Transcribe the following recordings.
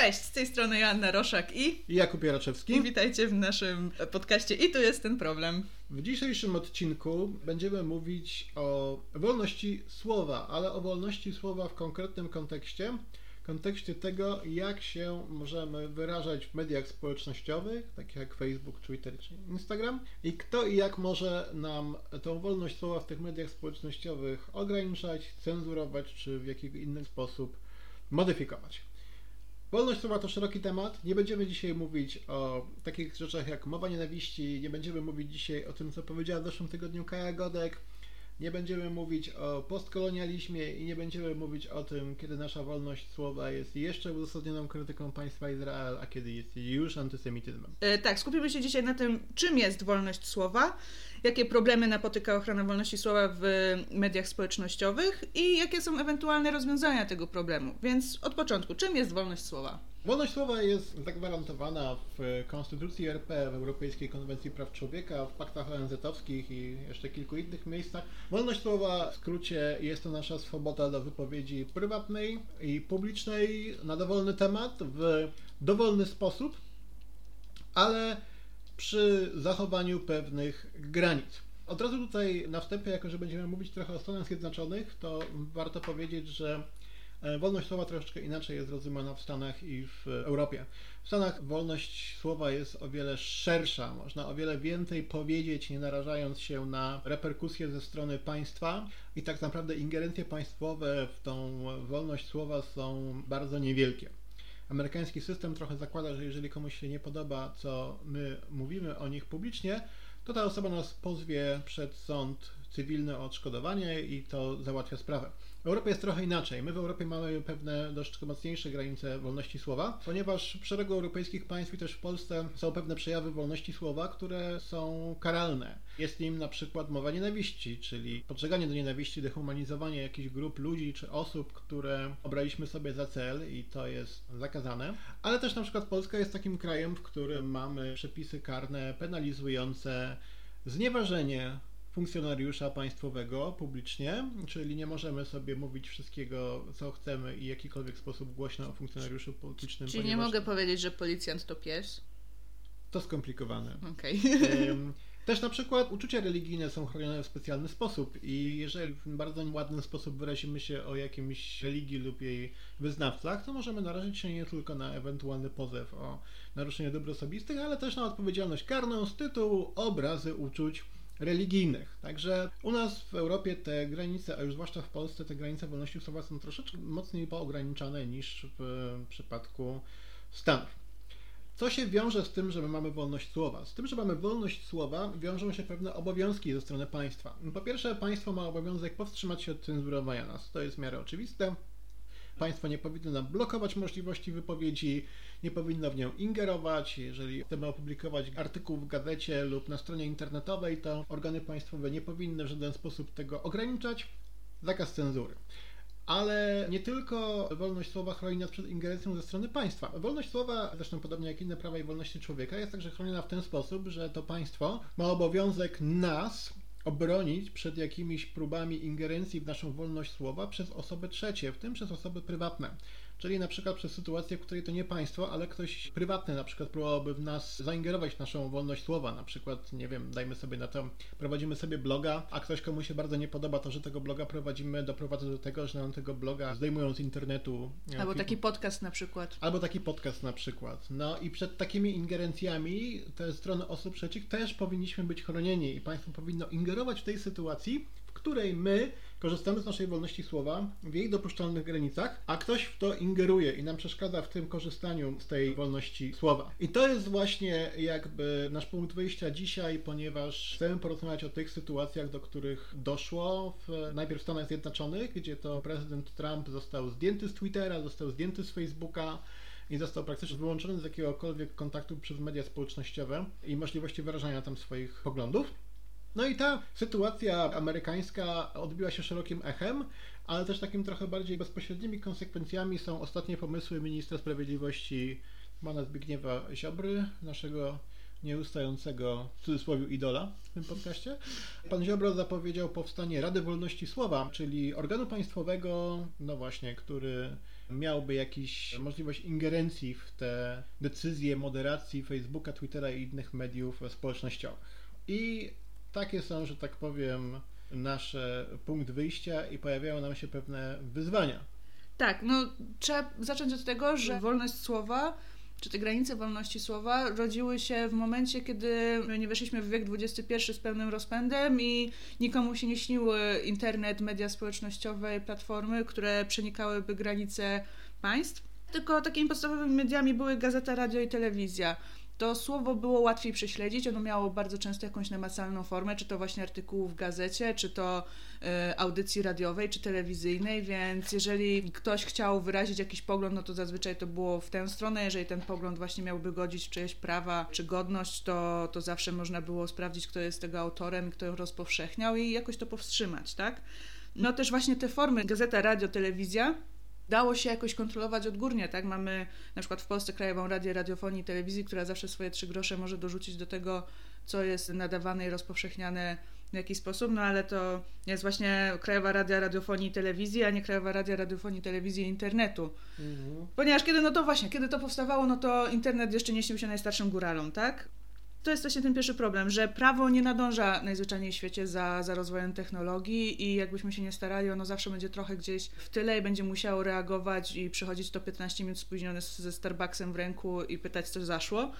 Cześć, z tej strony Joanna Roszak i... Jakub Jaraczewski. I witajcie w naszym podcaście I tu jest ten problem. W dzisiejszym odcinku będziemy mówić o wolności słowa, ale o wolności słowa w konkretnym kontekście, kontekście tego, jak się możemy wyrażać w mediach społecznościowych, takich jak Facebook, Twitter czy Instagram, i kto i jak może nam tą wolność słowa w tych mediach społecznościowych ograniczać, cenzurować, czy w jakiś inny sposób modyfikować. Wolność słowa to szeroki temat. Nie będziemy dzisiaj mówić o takich rzeczach jak mowa nienawiści, nie będziemy mówić dzisiaj o tym, co powiedziała w zeszłym tygodniu Kaja Godek, nie będziemy mówić o postkolonializmie i nie będziemy mówić o tym, kiedy nasza wolność słowa jest jeszcze uzasadnioną krytyką państwa Izrael, a kiedy jest już antysemityzmem. E, tak, skupimy się dzisiaj na tym, czym jest wolność słowa, jakie problemy napotyka ochrona wolności słowa w mediach społecznościowych i jakie są ewentualne rozwiązania tego problemu. Więc od początku, czym jest wolność słowa? Wolność słowa jest zagwarantowana w Konstytucji RP, w Europejskiej Konwencji Praw Człowieka, w paktach ONZ-owskich i jeszcze kilku innych miejscach. Wolność słowa w skrócie jest to nasza swoboda do wypowiedzi prywatnej i publicznej na dowolny temat w dowolny sposób, ale przy zachowaniu pewnych granic. Od razu tutaj na wstępie, jako że będziemy mówić trochę o Stanach Zjednoczonych, to warto powiedzieć, że E, wolność słowa troszeczkę inaczej jest rozumiana w Stanach i w Europie. W Stanach wolność słowa jest o wiele szersza, można o wiele więcej powiedzieć, nie narażając się na reperkusje ze strony państwa i tak naprawdę ingerencje państwowe w tą wolność słowa są bardzo niewielkie. Amerykański system trochę zakłada, że jeżeli komuś się nie podoba, co my mówimy o nich publicznie, to ta osoba nas pozwie przed sąd cywilny o odszkodowanie i to załatwia sprawę. Europie jest trochę inaczej. My w Europie mamy pewne dość mocniejsze granice wolności słowa, ponieważ w szeregu europejskich państw i też w Polsce są pewne przejawy wolności słowa, które są karalne. Jest nim na przykład mowa nienawiści, czyli podżeganie do nienawiści, dehumanizowanie jakichś grup ludzi czy osób, które obraliśmy sobie za cel i to jest zakazane. Ale też na przykład Polska jest takim krajem, w którym mamy przepisy karne penalizujące znieważenie funkcjonariusza państwowego publicznie, czyli nie możemy sobie mówić wszystkiego, co chcemy i w jakikolwiek sposób głośno o funkcjonariuszu publicznym. Czyli nie mogę powiedzieć, że policjant to pies? To skomplikowane. Okej. Okay. Też na przykład uczucia religijne są chronione w specjalny sposób i jeżeli w bardzo ładny sposób wyrazimy się o jakimś religii lub jej wyznawcach, to możemy narazić się nie tylko na ewentualny pozew o naruszenie dóbr osobistych, ale też na odpowiedzialność karną z tytułu obrazy uczuć religijnych. Także u nas w Europie te granice, a już zwłaszcza w Polsce, te granice wolności słowa są troszeczkę mocniej poograniczane niż w przypadku Stanów. Co się wiąże z tym, że my mamy wolność słowa? Z tym, że mamy wolność słowa, wiążą się pewne obowiązki ze strony państwa. Po pierwsze, państwo ma obowiązek powstrzymać się od cenzurowania nas. To jest w miarę oczywiste. Państwo nie powinno nam blokować możliwości wypowiedzi, nie powinno w nią ingerować. Jeżeli chcemy opublikować artykuł w gazecie lub na stronie internetowej, to organy państwowe nie powinny w żaden sposób tego ograniczać. Zakaz cenzury. Ale nie tylko wolność słowa chroni nas przed ingerencją ze strony państwa. Wolność słowa, zresztą podobnie jak inne prawa i wolności człowieka, jest także chroniona w ten sposób, że to państwo ma obowiązek nas, obronić przed jakimiś próbami ingerencji w naszą wolność słowa przez osoby trzecie, w tym przez osoby prywatne. Czyli na przykład przez sytuację, w której to nie państwo, ale ktoś prywatny na przykład próbowałby w nas zaingerować w naszą wolność słowa. Na przykład, nie wiem, dajmy sobie na to, prowadzimy sobie bloga, a ktoś komu się bardzo nie podoba to, że tego bloga prowadzimy, doprowadza do tego, że nam tego bloga zdejmują z internetu. Albo taki podcast na przykład. Albo taki podcast na przykład. No i przed takimi ingerencjami te strony osób trzecich też powinniśmy być chronieni i państwo powinno ingerować w tej sytuacji, której my korzystamy z naszej wolności słowa w jej dopuszczalnych granicach, a ktoś w to ingeruje i nam przeszkadza w tym korzystaniu z tej wolności słowa. I to jest właśnie jakby nasz punkt wyjścia dzisiaj, ponieważ chcemy porozmawiać o tych sytuacjach, do których doszło w, najpierw w Stanach Zjednoczonych, gdzie to prezydent Trump został zdjęty z Twittera, został zdjęty z Facebooka, i został praktycznie wyłączony z jakiegokolwiek kontaktu przez media społecznościowe i możliwości wyrażania tam swoich poglądów. No i ta sytuacja amerykańska odbiła się szerokim echem, ale też takim trochę bardziej bezpośrednimi konsekwencjami są ostatnie pomysły ministra sprawiedliwości pana Zbigniewa Ziobry, naszego nieustającego w cudzysłowie idola w tym podcaście. Pan Ziobro zapowiedział powstanie Rady Wolności Słowa, czyli organu państwowego, no właśnie, który miałby jakiś możliwość ingerencji w te decyzje moderacji Facebooka, Twittera i innych mediów społecznościowych. I takie są, że tak powiem, nasze punkt wyjścia i pojawiają nam się pewne wyzwania. Tak, no trzeba zacząć od tego, że wolność słowa czy te granice wolności słowa rodziły się w momencie, kiedy nie weszliśmy w wiek XXI z pełnym rozpędem i nikomu się nie śniły internet, media społecznościowe, platformy, które przenikałyby granice państw. Tylko takimi podstawowymi mediami były gazeta, radio i telewizja to słowo było łatwiej prześledzić. Ono miało bardzo często jakąś namacalną formę, czy to właśnie artykułów w gazecie, czy to y, audycji radiowej, czy telewizyjnej, więc jeżeli ktoś chciał wyrazić jakiś pogląd, no to zazwyczaj to było w tę stronę. Jeżeli ten pogląd właśnie miałby godzić czyjeś prawa czy godność, to, to zawsze można było sprawdzić, kto jest tego autorem, kto ją rozpowszechniał i jakoś to powstrzymać, tak? No też właśnie te formy, gazeta, radio, telewizja, dało się jakoś kontrolować odgórnie, tak? Mamy na przykład w Polsce Krajową Radię Radiofonii i Telewizji, która zawsze swoje trzy grosze może dorzucić do tego, co jest nadawane i rozpowszechniane w jakiś sposób, no ale to jest właśnie Krajowa Radia Radiofonii i Telewizji, a nie Krajowa Radia Radiofonii Telewizji i Internetu. Mhm. Ponieważ kiedy, no to właśnie, kiedy to powstawało, no to internet jeszcze nie śnił się najstarszym góralom, tak? To jest właśnie ten pierwszy problem, że prawo nie nadąża najzwyczajniej w świecie za, za rozwojem technologii i jakbyśmy się nie starali, ono zawsze będzie trochę gdzieś w tyle i będzie musiało reagować i przychodzić to 15 minut spóźniony ze Starbucksem w ręku i pytać, co zaszło.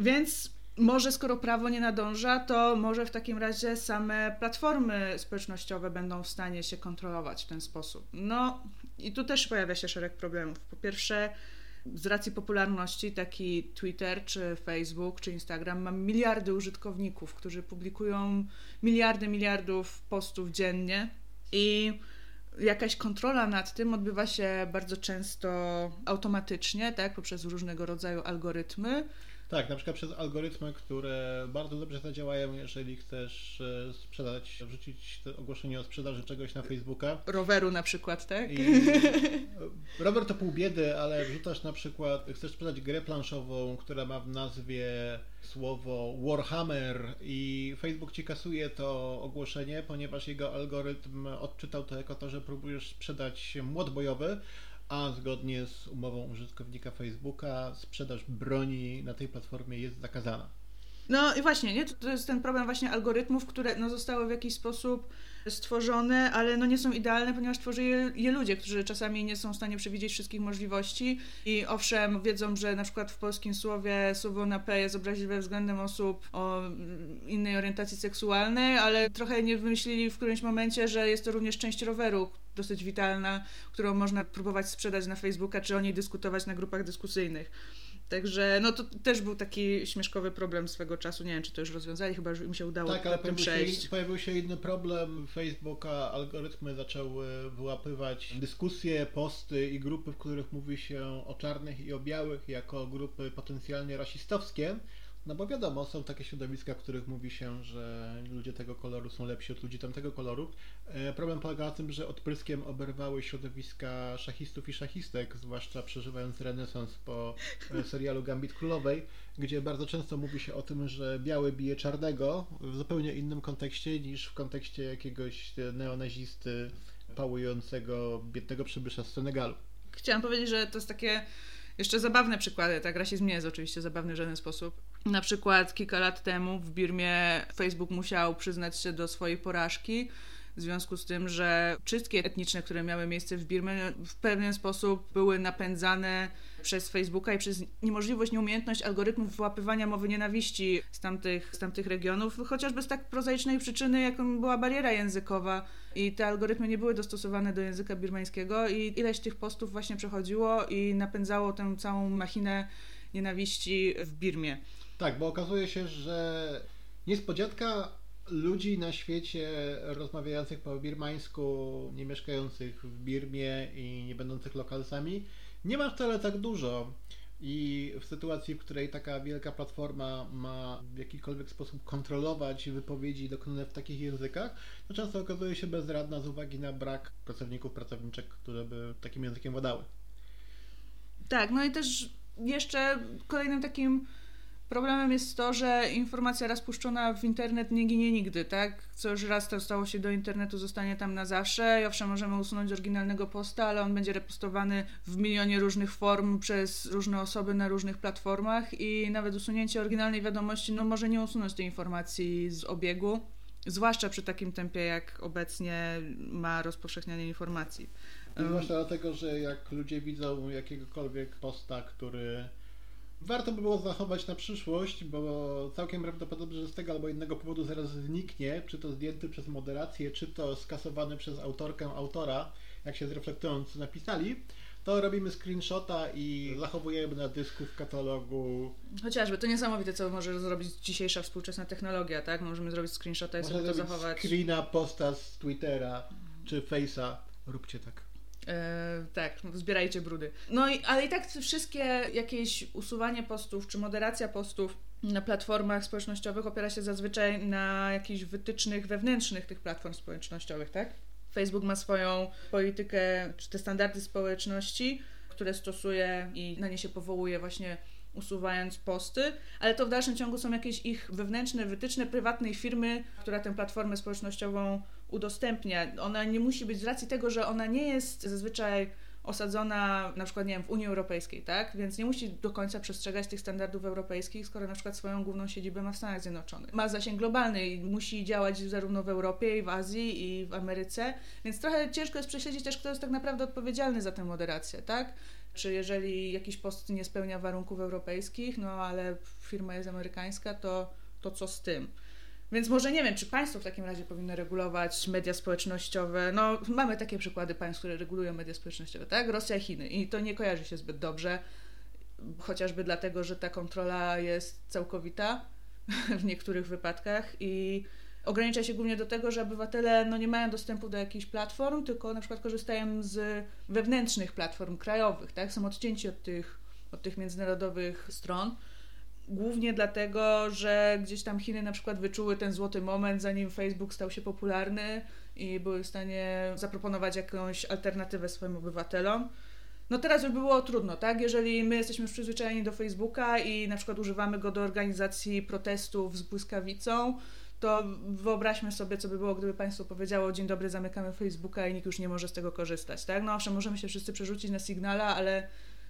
Więc może skoro prawo nie nadąża, to może w takim razie same platformy społecznościowe będą w stanie się kontrolować w ten sposób. No i tu też pojawia się szereg problemów. Po pierwsze, z racji popularności taki Twitter, czy Facebook, czy Instagram ma miliardy użytkowników, którzy publikują miliardy, miliardów postów dziennie i jakaś kontrola nad tym odbywa się bardzo często automatycznie, tak, poprzez różnego rodzaju algorytmy. Tak, na przykład przez algorytmy, które bardzo dobrze zadziałają, jeżeli chcesz e, sprzedać, wrzucić ogłoszenie o sprzedaży czegoś na Facebooka. Roweru na przykład, tak? I rower to pół biedy, ale wrzucasz na przykład, chcesz sprzedać grę planszową, która ma w nazwie słowo Warhammer i Facebook ci kasuje to ogłoszenie, ponieważ jego algorytm odczytał to jako to, że próbujesz sprzedać młot bojowy, a zgodnie z umową użytkownika Facebooka sprzedaż broni na tej platformie jest zakazana. No i właśnie, nie? To jest ten problem właśnie algorytmów, które no, zostały w jakiś sposób stworzone, ale no nie są idealne, ponieważ tworzy je, je, ludzie, którzy czasami nie są w stanie przewidzieć wszystkich możliwości i owszem, wiedzą, że na przykład w polskim słowie słowo na P jest obraźliwe względem osób o innej orientacji seksualnej, ale trochę nie wymyślili w którymś momencie, że jest to również część roweru, dosyć witalna, którą można próbować sprzedać na Facebooka, czy o niej dyskutować na grupach dyskusyjnych. Także no to też był taki śmieszkowy problem swego czasu. Nie wiem, czy to już rozwiązali, chyba już im się udało tak, ale tym przejść. Się, pojawił się inny problem. Facebooka algorytmy zaczęły wyłapywać dyskusje, posty i grupy, w których mówi się o czarnych i o białych jako grupy potencjalnie rasistowskie. No bo wiadomo, są takie środowiska, w których mówi się, że ludzie tego koloru są lepsi od ludzi tamtego koloru. E, problem polega na tym, że odpryskiem oberwały środowiska szachistów i szachistek, zwłaszcza przeżywając renesans po e, serialu Gambit Królowej, gdzie bardzo często mówi się o tym, że biały bije czarnego w zupełnie innym kontekście niż w kontekście jakiegoś neonazisty pałującego biednego przybysza z Senegalu. Chciałam powiedzieć, że to jest takie jeszcze zabawne przykłady, tak, rasizm nie jest oczywiście zabawny w żaden sposób. Na przykład kilka lat temu w Birmie Facebook musiał przyznać się do swojej porażki w związku z tym, że czystki etniczne, które miały miejsce w Birmie, w pewien sposób były napędzane przez Facebooka i przez niemożliwość, nieumiejętność algorytmów wyłapywania mowy nienawiści z tamtych, z tamtych regionów, chociażby z tak prozaicznej przyczyny, jaką była bariera językowa i te algorytmy nie były dostosowane do języka birmańskiego i ileś tych postów właśnie przechodziło i napędzało tę całą machinę nienawiści w Birmie. Tak, bo okazuje się, że niespodzianka ludzi na świecie rozmawiających po birmańsku, nie mieszkających w Birmie i nie będących lokalsami, nie ma wcale tak dużo. I w sytuacji, w której taka wielka platforma ma w jakikolwiek sposób kontrolować wypowiedzi dokonane w takich językach, to często okazuje się bezradna z uwagi na brak pracowników, pracowniczek, które by takim językiem władały. Tak, no i też jeszcze kolejnym takim Problemem jest to, że informacja raz puszczona w internet nie ginie nigdy, tak? Co już raz to stało się do internetu, zostanie tam na zawsze. I owszem, możemy usunąć oryginalnego posta, ale on będzie repostowany w milionie różnych form przez różne osoby na różnych platformach i nawet usunięcie oryginalnej wiadomości no, może nie usunąć tej informacji z obiegu. Zwłaszcza przy takim tempie, jak obecnie ma rozpowszechnianie informacji. I zwłaszcza dlatego, że jak ludzie widzą jakiegokolwiek posta, który warto by było zachować na przyszłość, bo całkiem prawdopodobne, że z tego albo innego powodu zaraz zniknie, czy to zdjęty przez moderację, czy to skasowany przez autorkę, autora, jak się zreflektując napisali, to robimy screenshota i zachowujemy na dysku w katalogu. Chociażby, to niesamowite, co może zrobić dzisiejsza współczesna technologia, tak? Możemy zrobić screenshota i Można sobie to zachować. screena, posta z Twittera czy Face'a. Róbcie tak. E, tak, zbierajcie brudy. No i, ale i tak wszystkie jakieś usuwanie postów czy moderacja postów na platformach społecznościowych opiera się zazwyczaj na jakichś wytycznych wewnętrznych tych platform społecznościowych, tak? Facebook ma swoją politykę, czy te standardy społeczności, które stosuje i na nie się powołuje właśnie usuwając posty, ale to w dalszym ciągu są jakieś ich wewnętrzne wytyczne prywatnej firmy, która tę platformę społecznościową udostępnia. Ona nie musi być z racji tego, że ona nie jest zazwyczaj osadzona na przykład, nie wiem, w Unii Europejskiej, tak? Więc nie musi do końca przestrzegać tych standardów europejskich, skoro na przykład swoją główną siedzibę ma w Stanach Zjednoczonych. Ma zasięg globalny i musi działać zarówno w Europie, i w Azji, i w Ameryce, więc trochę ciężko jest prześledzić też, kto jest tak naprawdę odpowiedzialny za tę moderację, tak? Czy jeżeli jakiś post nie spełnia warunków europejskich, no ale firma jest amerykańska, to, to co z tym? Więc może nie wiem, czy państwo w takim razie powinno regulować media społecznościowe. No, mamy takie przykłady państw, które regulują media społecznościowe, tak? Rosja i Chiny. I to nie kojarzy się zbyt dobrze, chociażby dlatego, że ta kontrola jest całkowita w niektórych wypadkach i ogranicza się głównie do tego, że obywatele no, nie mają dostępu do jakichś platform, tylko na przykład korzystają z wewnętrznych platform krajowych, tak? Są odcięci od tych, od tych międzynarodowych stron. Głównie dlatego, że gdzieś tam Chiny na przykład wyczuły ten złoty moment, zanim Facebook stał się popularny i były w stanie zaproponować jakąś alternatywę swoim obywatelom. No teraz by było trudno, tak? Jeżeli my jesteśmy już przyzwyczajeni do Facebooka i na przykład używamy go do organizacji protestów z błyskawicą, to wyobraźmy sobie, co by było, gdyby państwo powiedziało dzień dobry, zamykamy Facebooka i nikt już nie może z tego korzystać, tak? No owszem, możemy się wszyscy przerzucić na Signala, ale,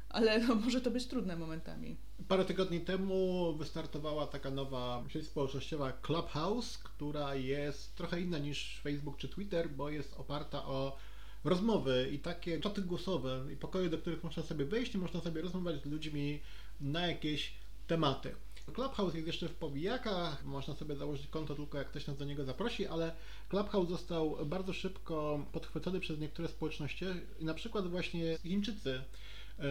ale no, może to być trudne momentami. Parę tygodni temu wystartowała taka nowa sieć społecznościowa Clubhouse, która jest trochę inna niż Facebook czy Twitter, bo jest oparta o rozmowy i takie czaty głosowe i pokoje, do których można sobie wejść i można sobie rozmawiać z ludźmi na jakieś tematy. Clubhouse jest jeszcze w powijakach, można sobie założyć konto tylko jak ktoś nas do niego zaprosi, ale Clubhouse został bardzo szybko podchwycony przez niektóre społeczności na przykład właśnie Chińczycy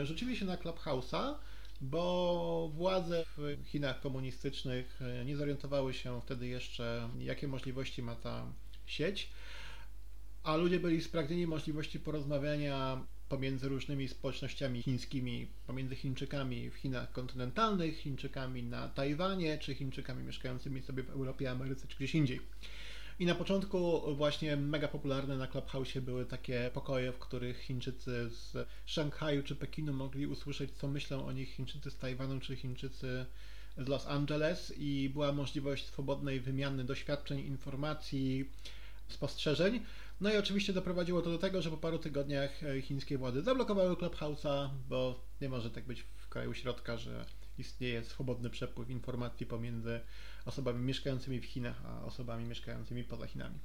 rzucili się na Clubhouse'a, bo władze w Chinach komunistycznych e, nie zorientowały się wtedy jeszcze, jakie możliwości ma ta sieć, a ludzie byli spragnieni możliwości porozmawiania pomiędzy różnymi społecznościami chińskimi, pomiędzy Chińczykami w Chinach kontynentalnych, Chińczykami na Tajwanie, czy Chińczykami mieszkającymi sobie w Europie, Ameryce, czy gdzieś indziej. I na początku właśnie mega popularne na Clubhouse były takie pokoje, w których Chińczycy z Szanghaju czy Pekinu mogli usłyszeć, co myślą o nich Chińczycy z Tajwanu czy Chińczycy z Los Angeles i była możliwość swobodnej wymiany doświadczeń, informacji, spostrzeżeń. No i oczywiście doprowadziło to do tego, że po paru tygodniach chińskie władze zablokowały Clubhouse'a, bo nie może tak być w kraju środka, że istnieje swobodny przepływ informacji pomiędzy osobami mieszkającymi w Chinach, a osobami mieszkającymi poza Chinami.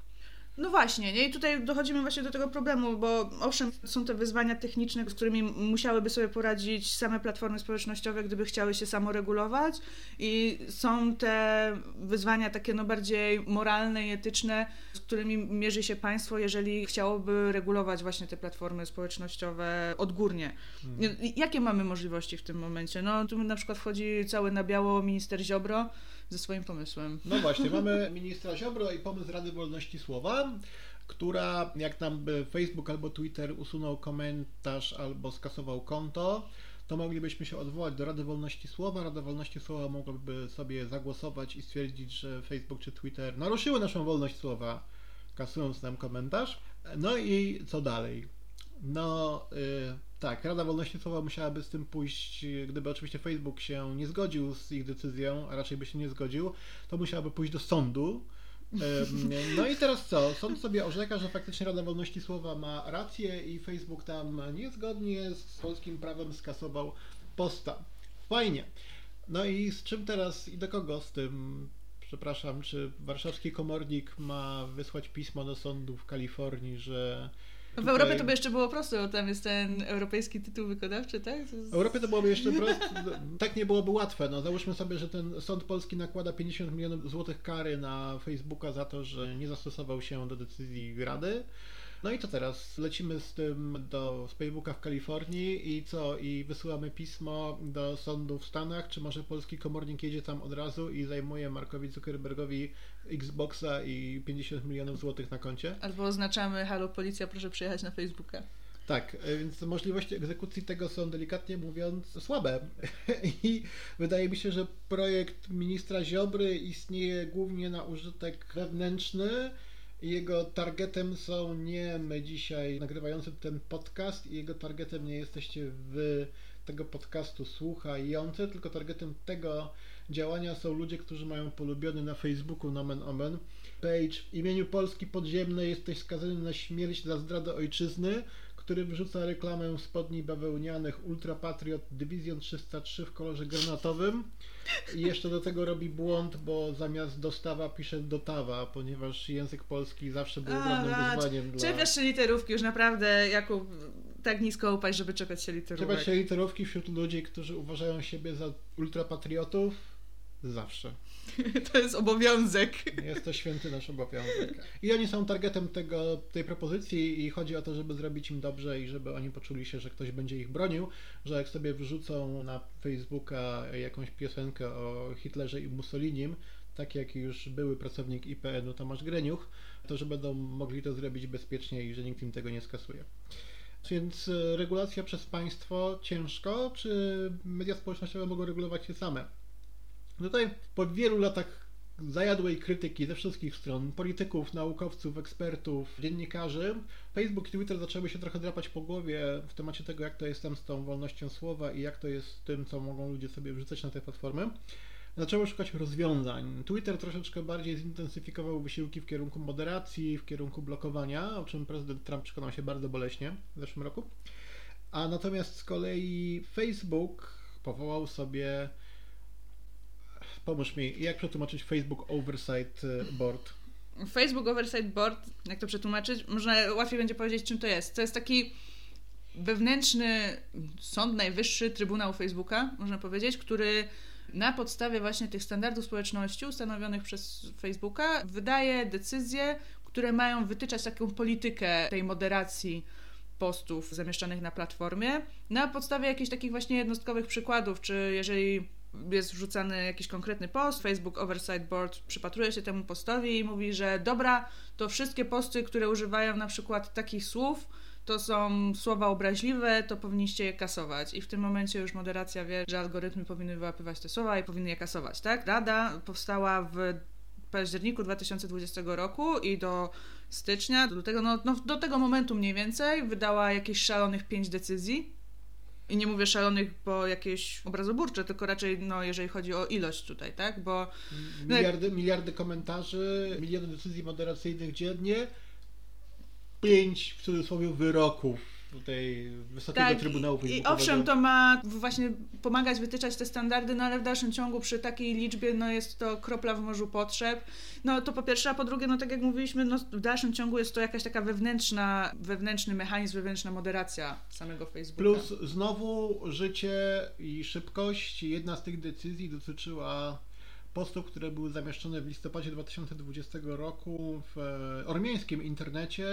No właśnie, nie? I tutaj dochodzimy właśnie do tego problemu, bo owszem, są te wyzwania techniczne, z którymi musiałyby sobie poradzić same platformy społecznościowe, gdyby chciały się samoregulować i są te wyzwania takie no bardziej moralne i etyczne, z którymi mierzy się państwo, jeżeli chciałoby regulować właśnie te platformy społecznościowe odgórnie. Hmm. Jakie mamy możliwości w tym momencie? No tu na przykład wchodzi cały na biało minister Ziobro, ze swoim pomysłem. No właśnie, mamy ministra Ziobro i pomysł Rady Wolności Słowa, która jak nam by Facebook albo Twitter usunął komentarz albo skasował konto, to moglibyśmy się odwołać do Rady Wolności Słowa. Rada Wolności Słowa mogłaby sobie zagłosować i stwierdzić, że Facebook czy Twitter naruszyły naszą wolność słowa, kasując nam komentarz. No i co dalej? No y, tak, Rada Wolności Słowa musiałaby z tym pójść, gdyby oczywiście Facebook się nie zgodził z ich decyzją, a raczej by się nie zgodził, to musiałaby pójść do sądu. No i teraz co? Sąd sobie orzeka, że faktycznie Rada Wolności Słowa ma rację i Facebook tam niezgodnie z polskim prawem skasował posta. Fajnie. No i z czym teraz i do kogo z tym? Przepraszam, czy warszawski komornik ma wysłać pismo do sądu w Kalifornii, że w Europie to by jeszcze było proste, bo tam jest ten europejski tytuł wykonawczy, tak? W Europie to byłoby jeszcze proste. Tak nie byłoby łatwe. No, załóżmy sobie, że ten sąd polski nakłada 50 milionów złotych kary na Facebooka za to, że nie zastosował się do decyzji Rady. No i to teraz? Lecimy z tym do z Facebooka w Kalifornii i co? I wysyłamy pismo do sądu w Stanach, czy może polski komornik jedzie tam od razu i zajmuje Markowi Zuckerbergowi Xboxa i 50 milionów złotych na koncie? Albo oznaczamy, halo policja, proszę przyjechać na Facebooka. Tak, więc możliwości egzekucji tego są delikatnie mówiąc słabe. I wydaje mi się, że projekt ministra Ziobry istnieje głównie na użytek wewnętrzny jego targetem są nie my dzisiaj nagrywający ten podcast i jego targetem nie jesteście wy tego podcastu słuchający, tylko targetem tego działania są ludzie, którzy mają polubiony na Facebooku nomen omen page. W imieniu Polski Podziemnej jesteś skazany na śmierć za zdradę ojczyzny który wrzuca reklamę spodni bawełnianych Ultra Patriot Division 303 w kolorze granatowym. I jeszcze do tego robi błąd, bo zamiast dostawa pisze dotawa, ponieważ język polski zawsze był ogromnym wyzwaniem dla... Czepiasz się literówki, już naprawdę Jakub tak nisko upaść, żeby czepiać się literówek. Czepiać się literówki wśród ludzi, którzy uważają siebie za ultrapatriotów zawsze. To jest obowiązek. Jest to święty nasz obowiązek. I oni są targetem tego, tej propozycji i chodzi o to, żeby zrobić im dobrze i żeby oni poczuli się, że ktoś będzie ich bronił, że jak sobie wrzucą na Facebooka jakąś piosenkę o Hitlerze i Mussolinim, tak jak już były pracownik IPN-u Tomasz Greniuch, to że będą mogli to zrobić bezpiecznie i że nikt im tego nie skasuje. Więc e, regulacja przez państwo ciężko, czy media społecznościowe mogą regulować się same? Tutaj po wielu latach zajadłej krytyki ze wszystkich stron, polityków, naukowców, ekspertów, dziennikarzy, Facebook i Twitter zaczęły się trochę drapać po głowie w temacie tego, jak to jest tam z tą wolnością słowa i jak to jest z tym, co mogą ludzie sobie wrzucać na te platformy. Zaczęły szukać rozwiązań. Twitter troszeczkę bardziej zintensyfikował wysiłki w kierunku moderacji, w kierunku blokowania, o czym prezydent Trump przekonał się bardzo boleśnie w zeszłym roku. A natomiast z kolei Facebook powołał sobie Pomóż mi, jak przetłumaczyć Facebook Oversight e, Board? Facebook Oversight Board, jak to przetłumaczyć? Można łatwiej będzie powiedzieć, czym to jest. To jest taki wewnętrzny sąd najwyższy Trybunał Facebooka, można powiedzieć, który na podstawie właśnie tych standardów społeczności ustanowionych przez Facebooka wydaje decyzje, które mają wytyczać taką politykę tej moderacji postów zamieszczanych na platformie na podstawie jakichś takich właśnie jednostkowych przykładów, czy jeżeli jest wrzucany jakiś konkretny post, Facebook Oversight Board przypatruje się temu postowi i mówi, że dobra, to wszystkie posty, które używają na przykład takich słów, to są słowa obraźliwe, to powinniście je kasować. I w tym momencie już moderacja wie, że algorytmy powinny wyłapywać te słowa i powinny je kasować, tak? Rada powstała w październiku 2020 roku i do stycznia, do tego, no, no, do tego momentu mniej więcej wydała jakieś szalonych pięć decyzji i nie mówię szalonych, bo jakieś obrazoburcze, tylko raczej, no, jeżeli chodzi o ilość tutaj, tak? Bo. Miliardy, no, miliardy komentarzy, miliony decyzji moderacyjnych dziennie, pięć w cudzysłowie wyroków tutaj Wysokiego tak, Trybunału I owszem, to ma właśnie pomagać wytyczać te standardy, no ale w dalszym ciągu przy takiej liczbie no jest to kropla w morzu potrzeb. No to po pierwsze, a po drugie, no tak jak mówiliśmy, no w dalszym ciągu jest to jakaś taka wewnętrzna, wewnętrzny mechanizm, wewnętrzna moderacja samego Facebooka. Plus znowu życie i szybkość. Jedna z tych decyzji dotyczyła postów, które były zamieszczone w listopadzie 2020 roku w e, ormiańskim internecie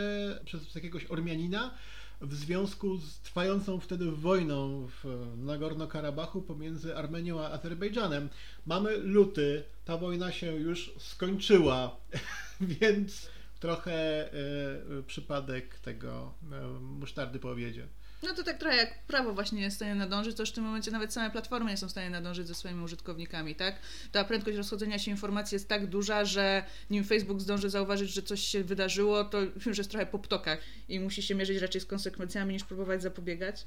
przez jakiegoś Ormianina, w związku z trwającą wtedy wojną w Nagorno-Karabachu pomiędzy Armenią a Azerbejdżanem. Mamy luty, ta wojna się już skończyła, więc trochę y, przypadek tego y, musztardy po obiedzie. No to tak trochę jak prawo właśnie nie jest w stanie nadążyć, to już w tym momencie nawet same platformy nie są w stanie nadążyć ze swoimi użytkownikami, tak? Ta prędkość rozchodzenia się informacji jest tak duża, że nim Facebook zdąży zauważyć, że coś się wydarzyło, to już jest trochę po ptokach i musi się mierzyć raczej z konsekwencjami niż próbować zapobiegać.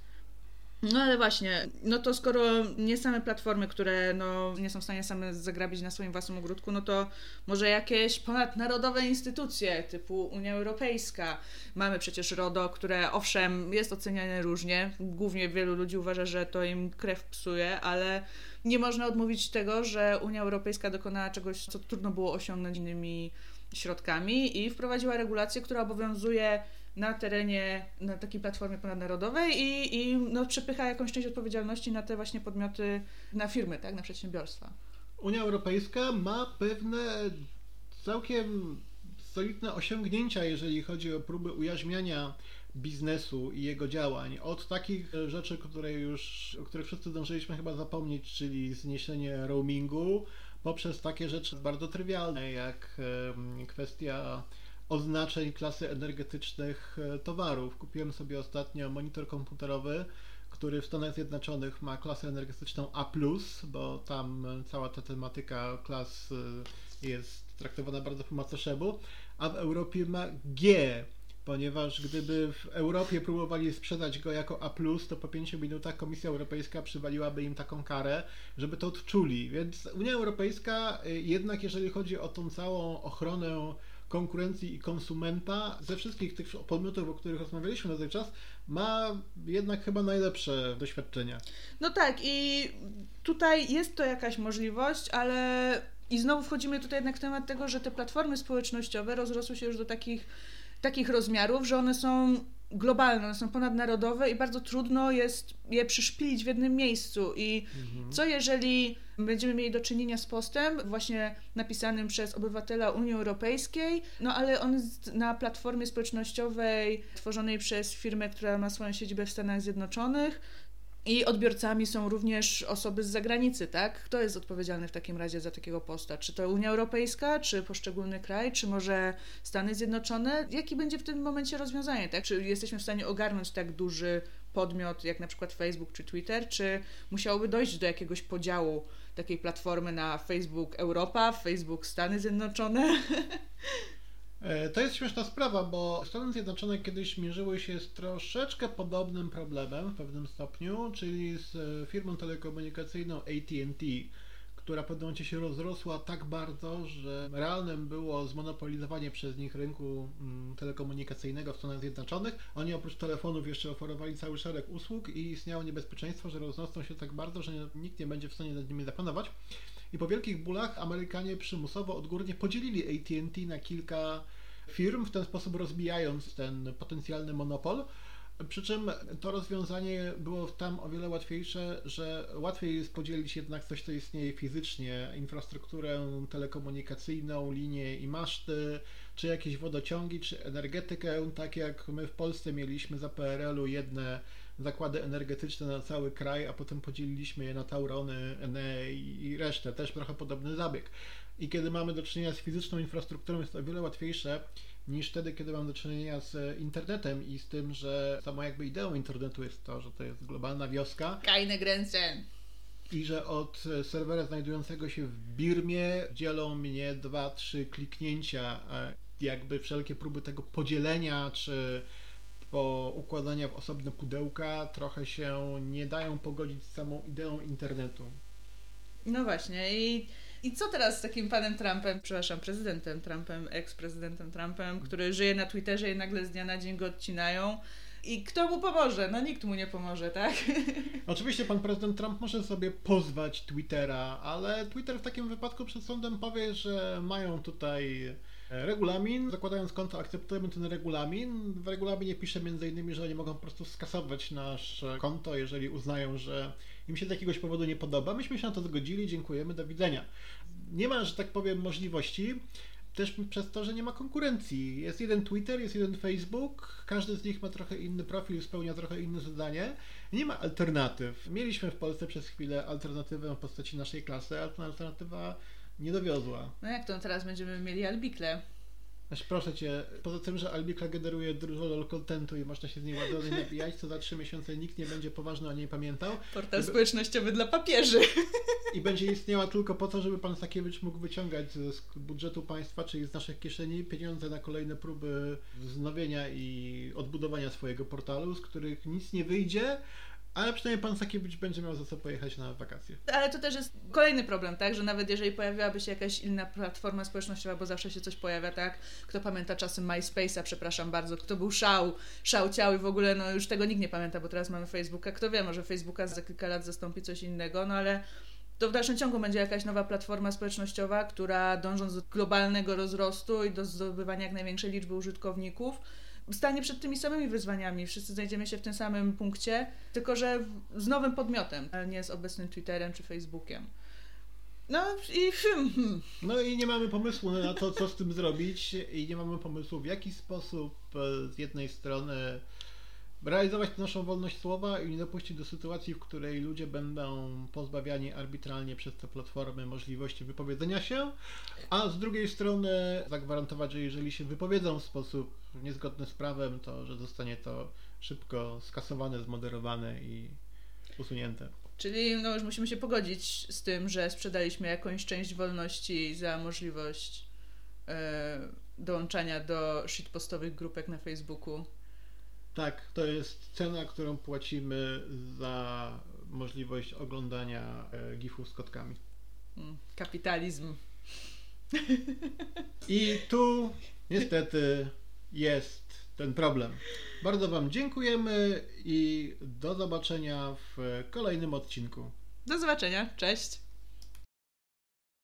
No ale właśnie, no to skoro nie same platformy, które no, nie są w stanie same zagrabić na swoim własnym ogródku, no to może jakieś ponadnarodowe instytucje typu Unia Europejska. Mamy przecież RODO, które owszem jest oceniane różnie, głównie wielu ludzi uważa, że to im krew psuje, ale nie można odmówić tego, że Unia Europejska dokonała czegoś, co trudno było osiągnąć innymi środkami i wprowadziła regulację, która obowiązuje na terenie, na takiej platformie ponadnarodowej i, i no, przepycha jakąś część odpowiedzialności na te właśnie podmioty, na firmy, tak, na przedsiębiorstwa. Unia Europejska ma pewne całkiem solidne osiągnięcia, jeżeli chodzi o próby ujarzmiania biznesu i jego działań. Od takich rzeczy, które już, o których wszyscy dążyliśmy chyba zapomnieć, czyli zniesienie roamingu, poprzez takie rzeczy bardzo trywialne, jak kwestia oznaczeń klasy energetycznych e, towarów. Kupiłem sobie ostatnio monitor komputerowy, który w Stanach Zjednoczonych ma klasę energetyczną A, bo tam cała ta tematyka klas e, jest traktowana bardzo po macoszemu, a w Europie ma G, ponieważ gdyby w Europie próbowali sprzedać go jako A, to po 5 minutach Komisja Europejska przywaliłaby im taką karę, żeby to odczuli. Więc Unia Europejska e, jednak, jeżeli chodzi o tą całą ochronę konkurencji i konsumenta ze wszystkich tych podmiotów, o których rozmawialiśmy dotychczas, ma jednak chyba najlepsze doświadczenia. No tak, i tutaj jest to jakaś możliwość, ale i znowu wchodzimy tutaj jednak w temat tego, że te platformy społecznościowe rozrosły się już do takich, takich rozmiarów, że one są globalne, one są ponadnarodowe i bardzo trudno jest je przyszpilić w jednym miejscu. I mhm. co jeżeli będziemy mieli do czynienia z postem właśnie napisanym przez obywatela Unii Europejskiej, no ale on jest na platformie społecznościowej tworzonej przez firmę, która ma swoją siedzibę w Stanach Zjednoczonych, i odbiorcami są również osoby z zagranicy, tak? Kto jest odpowiedzialny w takim razie za takiego posta? Czy to Unia Europejska, czy poszczególny kraj, czy może Stany Zjednoczone? Jaki będzie w tym momencie rozwiązanie, tak? Czy jesteśmy w stanie ogarnąć tak duży podmiot jak na przykład Facebook czy Twitter, czy musiałoby dojść do jakiegoś podziału takiej platformy na Facebook Europa, Facebook Stany Zjednoczone? E, to jest śmieszna sprawa, bo Stany Zjednoczone kiedyś mierzyły się z troszeczkę podobnym problemem w pewnym stopniu, czyli z e, firmą telekomunikacyjną AT&T, która w pewnym momencie się rozrosła tak bardzo, że realnym było zmonopolizowanie przez nich rynku mm, telekomunikacyjnego w Stanach Zjednoczonych. Oni oprócz telefonów jeszcze oferowali cały szereg usług i istniało niebezpieczeństwo, że rozrosną się tak bardzo, że nikt nie będzie w stanie nad nimi zapanować. I po wielkich bólach Amerykanie przymusowo odgórnie podzielili AT&T na kilka firm, w ten sposób rozbijając ten potencjalny monopol. Przy czym to rozwiązanie było tam o wiele łatwiejsze, że łatwiej jest podzielić jednak coś, co istnieje fizycznie, infrastrukturę telekomunikacyjną, linie i maszty, czy jakieś wodociągi, czy energetykę, tak jak my w Polsce mieliśmy za PRL-u jedne zakłady energetyczne na cały kraj, a potem podzieliliśmy je na Taurony, Ene i resztę. Też trochę podobny zabieg. I kiedy mamy do czynienia z fizyczną infrastrukturą, jest to o wiele łatwiejsze niż wtedy, kiedy mam do czynienia z internetem i z tym, że samą jakby ideą internetu jest to, że to jest globalna wioska. Keine Grenzen. I że od serwera znajdującego się w Birmie dzielą mnie dwa, trzy kliknięcia, jakby wszelkie próby tego podzielenia czy po układania w osobne pudełka trochę się nie dają pogodzić z samą ideą internetu. No właśnie i i co teraz z takim panem Trumpem, przepraszam, prezydentem Trumpem, eks-prezydentem Trumpem, który żyje na Twitterze i nagle z dnia na dzień go odcinają? I kto mu pomoże? No nikt mu nie pomoże, tak? Oczywiście pan prezydent Trump może sobie pozwać Twittera, ale Twitter w takim wypadku przed sądem powie, że mają tutaj regulamin. Zakładając konto, akceptujemy ten regulamin. W regulaminie pisze innymi, że oni mogą po prostu skasować nasze konto, jeżeli uznają, że im się z jakiegoś powodu nie podoba. Myśmy się na to zgodzili, dziękujemy, do widzenia. Nie ma, że tak powiem, możliwości też przez to, że nie ma konkurencji. Jest jeden Twitter, jest jeden Facebook, każdy z nich ma trochę inny profil, spełnia trochę inne zadanie. Nie ma alternatyw. Mieliśmy w Polsce przez chwilę alternatywę w postaci naszej klasy, ale ta alternatywa nie dowiozła. No jak to teraz będziemy mieli Albikle? Znaczy, proszę cię, poza tym, że Albika generuje dużo lol contentu i można się z niej ładować nabijać, to za trzy miesiące nikt nie będzie poważnie o niej pamiętał. Portal I społecznościowy dla papieży. I będzie istniała tylko po to, żeby pan Sakiewicz mógł wyciągać z budżetu państwa, czyli z naszych kieszeni, pieniądze na kolejne próby wznowienia i odbudowania swojego portalu, z których nic nie wyjdzie, ale przynajmniej pan Sakiewicz będzie miał za co pojechać na wakacje. Ale to też jest kolejny problem, tak? Że nawet jeżeli pojawiłaby się jakaś inna platforma społecznościowa, bo zawsze się coś pojawia, tak? Kto pamięta czasem MySpace'a, przepraszam bardzo, kto był szał, szał ciał i w ogóle no już tego nikt nie pamięta, bo teraz mamy Facebooka. Kto wie, może Facebooka za kilka lat zastąpi coś innego, no ale to w dalszym ciągu będzie jakaś nowa platforma społecznościowa, która dążąc do globalnego rozrostu i do zdobywania jak największej liczby użytkowników, stanie przed tymi samymi wyzwaniami. Wszyscy znajdziemy się w tym samym punkcie, tylko że z nowym podmiotem, a nie z obecnym Twitterem czy Facebookiem. No i hmm. No i nie mamy pomysłu na to, co z tym zrobić i nie mamy pomysłu, w jaki sposób e, z jednej strony realizować naszą wolność słowa i nie dopuścić do sytuacji, w której ludzie będą pozbawiani arbitralnie przez te platformy możliwości wypowiedzenia się, a z drugiej strony zagwarantować, że jeżeli się wypowiedzą w sposób niezgodny z prawem, to że zostanie to szybko skasowane, zmoderowane i usunięte. Czyli no już musimy się pogodzić z tym, że sprzedaliśmy jakąś część wolności za możliwość e, dołączania do shitpostowych grupek na Facebooku. Tak, to jest cena, którą płacimy za możliwość oglądania e, gifów z kotkami. Mm, kapitalizm. I tu niestety jest ten problem. Bardzo Wam dziękujemy i do zobaczenia w kolejnym odcinku. Do zobaczenia, cześć.